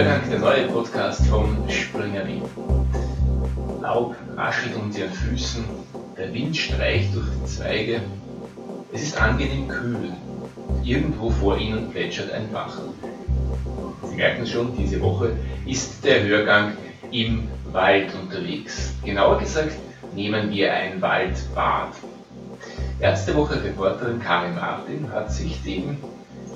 Hörgang, der neue Podcast vom Springer Wien. Laub raschelt unter ihren Füßen, der Wind streicht durch die Zweige. Es ist angenehm kühl. Irgendwo vor ihnen plätschert ein Bach. Sie merken schon, diese Woche ist der Hörgang im Wald unterwegs. Genauer gesagt nehmen wir ein Waldbad. Ärztewoche-Reporterin Karin Martin hat sich den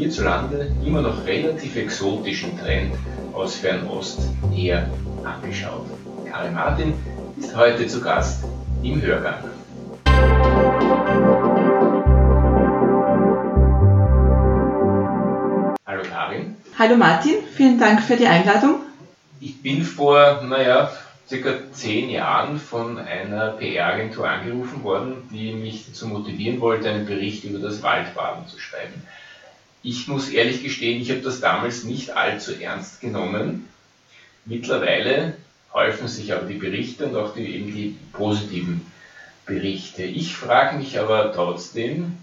hierzulande immer noch relativ exotischen Trend aus Fernost näher angeschaut. Karin Martin ist heute zu Gast im Hörgang. Hallo Karin. Hallo Martin, vielen Dank für die Einladung. Ich bin vor, naja, circa zehn Jahren von einer PR-Agentur angerufen worden, die mich dazu motivieren wollte, einen Bericht über das Waldbaden zu schreiben. Ich muss ehrlich gestehen, ich habe das damals nicht allzu ernst genommen. Mittlerweile häufen sich aber die Berichte und auch die, eben die positiven Berichte. Ich frage mich aber trotzdem,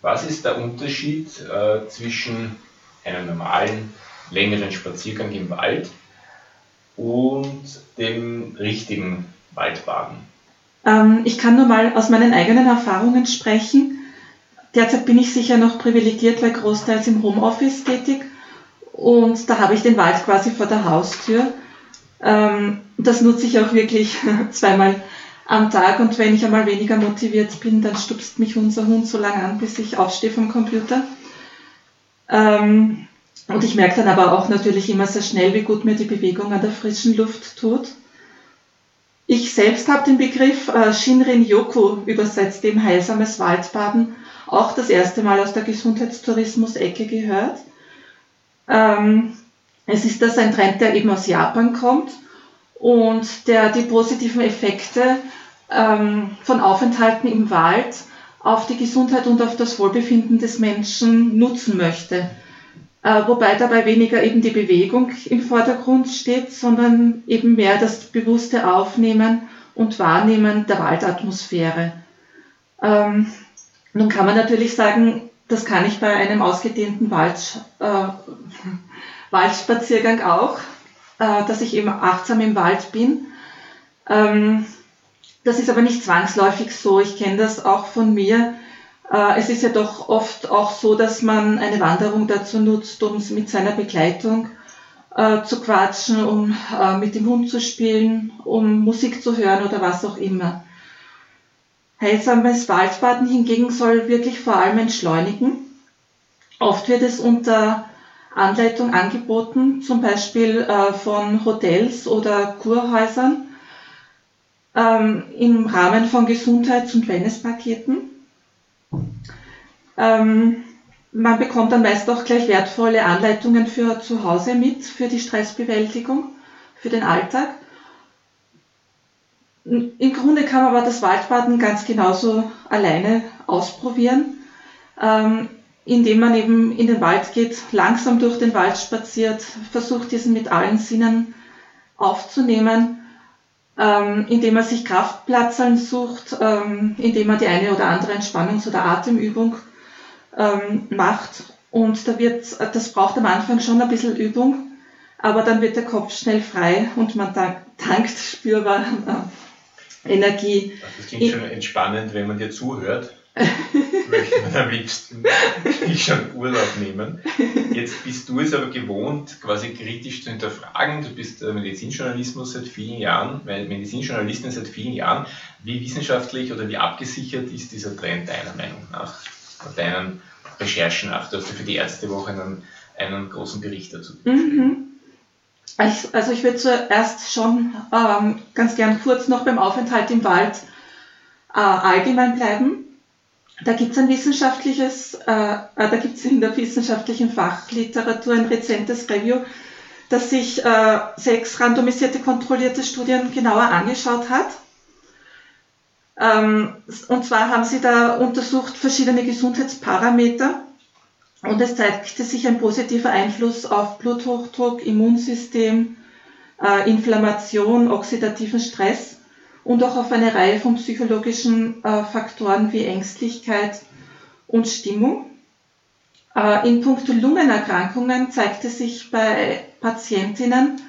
was ist der Unterschied äh, zwischen einem normalen, längeren Spaziergang im Wald und dem richtigen Waldbaden? Ähm, ich kann nur mal aus meinen eigenen Erfahrungen sprechen. Derzeit bin ich sicher noch privilegiert, weil großteils im Homeoffice tätig und da habe ich den Wald quasi vor der Haustür. Ähm, das nutze ich auch wirklich zweimal am Tag und wenn ich einmal weniger motiviert bin, dann stupst mich unser Hund so lange an, bis ich aufstehe vom Computer. Ähm, und ich merke dann aber auch natürlich immer sehr schnell, wie gut mir die Bewegung an der frischen Luft tut. Ich selbst habe den Begriff äh, Shinrin-Yoku übersetzt, dem heilsames Waldbaden, auch das erste Mal aus der Gesundheitstourismus-Ecke gehört. Ähm, es ist das ein Trend, der eben aus Japan kommt und der die positiven Effekte ähm, von Aufenthalten im Wald auf die Gesundheit und auf das Wohlbefinden des Menschen nutzen möchte. Äh, wobei dabei weniger eben die Bewegung im Vordergrund steht, sondern eben mehr das bewusste Aufnehmen und Wahrnehmen der Waldatmosphäre. Ähm, nun kann man natürlich sagen, das kann ich bei einem ausgedehnten Wald, äh, Waldspaziergang auch, äh, dass ich eben achtsam im Wald bin. Ähm, das ist aber nicht zwangsläufig so. Ich kenne das auch von mir. Äh, es ist ja doch oft auch so, dass man eine Wanderung dazu nutzt, um mit seiner Begleitung äh, zu quatschen, um äh, mit dem Hund zu spielen, um Musik zu hören oder was auch immer. Heilsames Waldbaden hingegen soll wirklich vor allem entschleunigen. Oft wird es unter Anleitung angeboten, zum Beispiel äh, von Hotels oder Kurhäusern ähm, im Rahmen von Gesundheits- und Wellnesspaketen. Ähm, man bekommt dann meist auch gleich wertvolle Anleitungen für zu Hause mit, für die Stressbewältigung, für den Alltag. Im Grunde kann man aber das Waldbaden ganz genauso alleine ausprobieren, ähm, indem man eben in den Wald geht, langsam durch den Wald spaziert, versucht diesen mit allen Sinnen aufzunehmen, ähm, indem man sich Kraftplatzeln sucht, ähm, indem man die eine oder andere Entspannungs- oder Atemübung macht. Und da wird, das braucht am Anfang schon ein bisschen Übung, aber dann wird der Kopf schnell frei und man tankt spürbar Energie. Das klingt schon entspannend, wenn man dir zuhört. möchte man am liebsten schon Urlaub nehmen. Jetzt bist du es aber gewohnt, quasi kritisch zu hinterfragen. Du bist Medizinjournalismus seit vielen Jahren, Medizinjournalistin seit vielen Jahren. Wie wissenschaftlich oder wie abgesichert ist dieser Trend deiner Meinung nach, deinen Recherchen nach? Du hast ja für die Ärztewoche einen, einen großen Bericht dazu. Mhm. Also ich würde zuerst schon ähm, ganz gern kurz noch beim Aufenthalt im Wald äh, allgemein bleiben. Da gibt es ein wissenschaftliches, äh, äh da gibt es in der wissenschaftlichen Fachliteratur ein rezentes Review, das sich äh, sechs randomisierte kontrollierte Studien genauer angeschaut hat. Ähm, und zwar haben sie da untersucht verschiedene Gesundheitsparameter und es zeigte sich ein positiver Einfluss auf Bluthochdruck, Immunsystem, äh, Inflammation, oxidativen Stress und auch auf eine Reihe von psychologischen äh, Faktoren wie Ängstlichkeit und Stimmung. Äh, in puncto Lungenerkrankungen zeigte sich bei Patientinnen,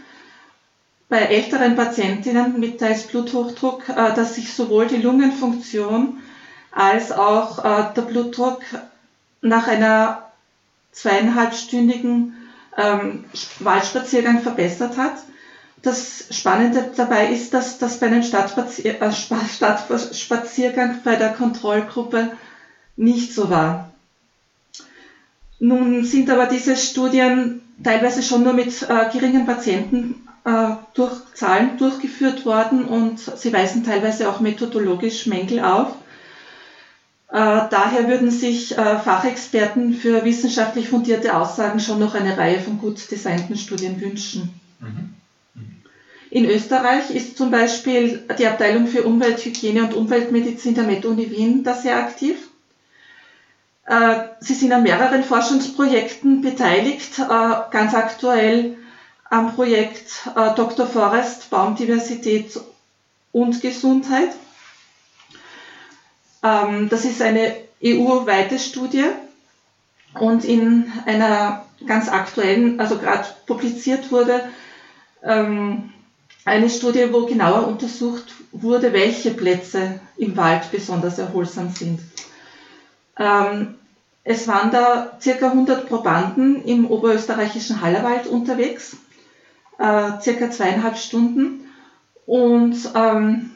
bei älteren Patientinnen mit teils Bluthochdruck, äh, dass sich sowohl die Lungenfunktion als auch äh, der Blutdruck nach einer zweieinhalbstündigen ähm, Waldspaziergang verbessert hat. Das Spannende dabei ist, dass das bei einem Stadtspaziergang bei der Kontrollgruppe nicht so war. Nun sind aber diese Studien teilweise schon nur mit äh, geringen Patientenzahlen äh, durch, durchgeführt worden und sie weisen teilweise auch methodologisch Mängel auf. Äh, daher würden sich äh, Fachexperten für wissenschaftlich fundierte Aussagen schon noch eine Reihe von gut designten Studien wünschen. Mhm. In Österreich ist zum Beispiel die Abteilung für Umwelthygiene und Umweltmedizin der Med-Uni Wien da sehr aktiv. Äh, Sie sind an mehreren Forschungsprojekten beteiligt, ganz aktuell am Projekt Dr. Forest Baumdiversität und Gesundheit. Ähm, das ist eine EU-weite Studie und in einer ganz aktuellen, also gerade publiziert wurde, ähm, eine Studie, wo genauer untersucht wurde, welche Plätze im Wald besonders erholsam sind. Ähm, es waren da circa 100 Probanden im oberösterreichischen Hallerwald unterwegs, äh, circa zweieinhalb Stunden. Und ähm,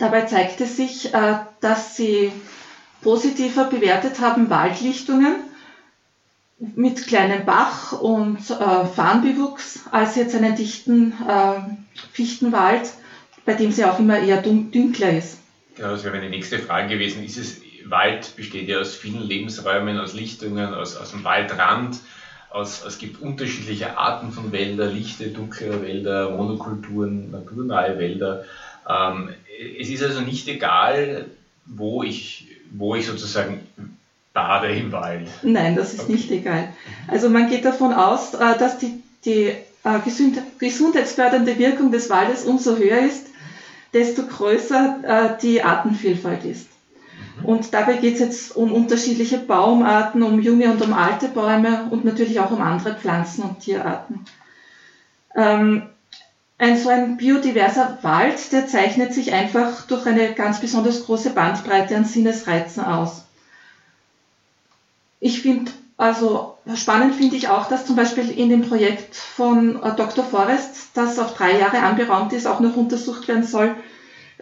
dabei zeigte sich, äh, dass sie positiver bewertet haben Waldlichtungen mit kleinem Bach und äh, Farnbewuchs als jetzt einen dichten äh, Fichtenwald, bei dem sie auch immer eher dünkler ist. Genau, das wäre meine nächste Frage gewesen. Ist es Wald besteht ja aus vielen Lebensräumen, aus Lichtungen, aus, aus dem Waldrand. Aus, es gibt unterschiedliche Arten von Wäldern, lichte, dunklere Wälder, Monokulturen, naturnahe Wälder. Ähm, es ist also nicht egal, wo ich, wo ich sozusagen bade im Wald. Nein, das ist okay. nicht egal. Also man geht davon aus, äh, dass die, die äh, gesundheitsfördernde Wirkung des Waldes umso höher ist, desto größer äh, die Artenvielfalt ist. Und dabei geht es jetzt um unterschiedliche Baumarten, um junge und um alte Bäume und natürlich auch um andere Pflanzen und Tierarten. Ähm, ein so ein biodiverser Wald, der zeichnet sich einfach durch eine ganz besonders große Bandbreite an Sinnesreizen aus. Ich finde, also spannend finde ich auch, dass zum Beispiel in dem Projekt von äh, Dr. Forrest, das auf drei Jahre anberaumt ist, auch noch untersucht werden soll,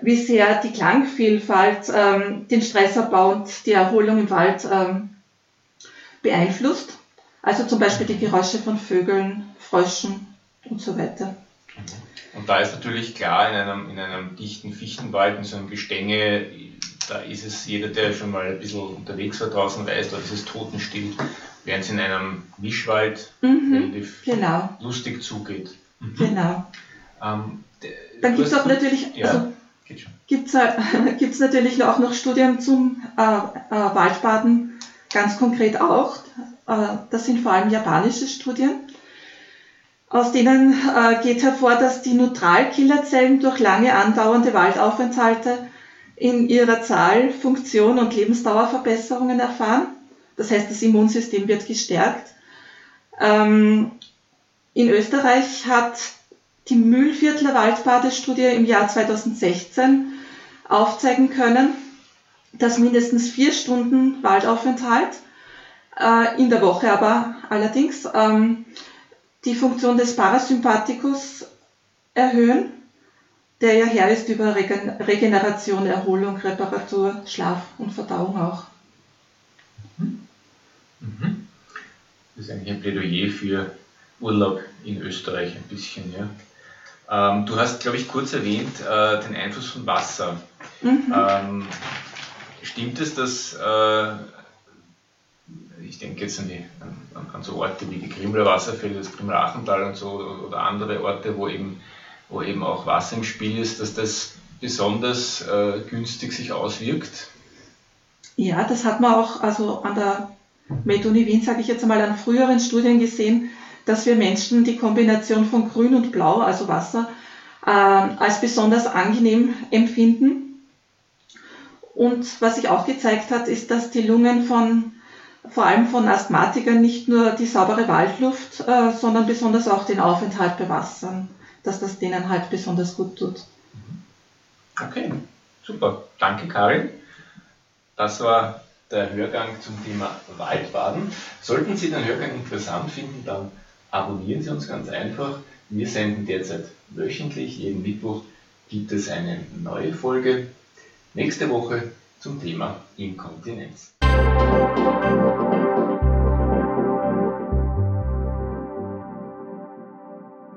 wie sehr die Klangvielfalt ähm, den Stressabbau und die Erholung im Wald ähm, beeinflusst. Also zum Beispiel die Geräusche von Vögeln, Fröschen und so weiter. Und da ist natürlich klar, in einem, in einem dichten Fichtenwald, in so einem Gestänge, da ist es jeder, der schon mal ein bisschen unterwegs war draußen, weiß, da ist es totenstill, während es in einem Mischwald mhm, relativ genau. lustig zugeht. Mhm. Genau. Ähm, Dann gibt es auch natürlich, ja. also Gibt es äh, natürlich auch noch Studien zum äh, äh, Waldbaden, ganz konkret auch. Äh, das sind vor allem japanische Studien. Aus denen äh, geht hervor, dass die Neutralkillerzellen durch lange andauernde Waldaufenthalte in ihrer Zahl, Funktion und Lebensdauerverbesserungen erfahren. Das heißt, das Immunsystem wird gestärkt. Ähm, in Österreich hat die Mühlviertler Waldbadestudie im Jahr 2016 aufzeigen können, dass mindestens vier Stunden Waldaufenthalt, äh, in der Woche aber allerdings, ähm, die Funktion des Parasympathikus erhöhen, der ja her ist über Regen Regeneration, Erholung, Reparatur, Schlaf und Verdauung auch. Mhm. mhm. Das ist eigentlich ein Plädoyer für Urlaub in Österreich ein bisschen, ja. Ähm, du hast, glaube ich, kurz erwähnt äh, den Einfluss von Wasser. Mhm. Ähm, stimmt es, dass, äh, ich denke jetzt an, die, an, an, so Orte wie die Grimler Wasserfälle, das Grimlachental und so oder andere Orte, wo eben, wo eben auch Wasser im Spiel ist, dass das besonders äh, günstig sich auswirkt? Ja, das hat man auch also an der MedUni Wien, sage ich jetzt einmal, an früheren Studien gesehen, dass wir Menschen die Kombination von Grün und Blau, also Wasser, äh, als besonders angenehm empfinden. Und was sich auch gezeigt hat, ist, dass die Lungen von vor allem von Asthmatikern nicht nur die saubere Waldluft, äh, sondern besonders auch den Aufenthalt bei Wassern, dass das denen halt besonders gut tut. Okay, super. Danke, Karin. Das war der Hörgang zum Thema Waldbaden. Sollten Sie den Hörgang interessant finden, dann abonnieren Sie uns ganz einfach. Wir senden derzeit wöchentlich, jeden Mittwoch gibt es eine neue Folge. Nächste Woche zum Thema Inkontinenz. Música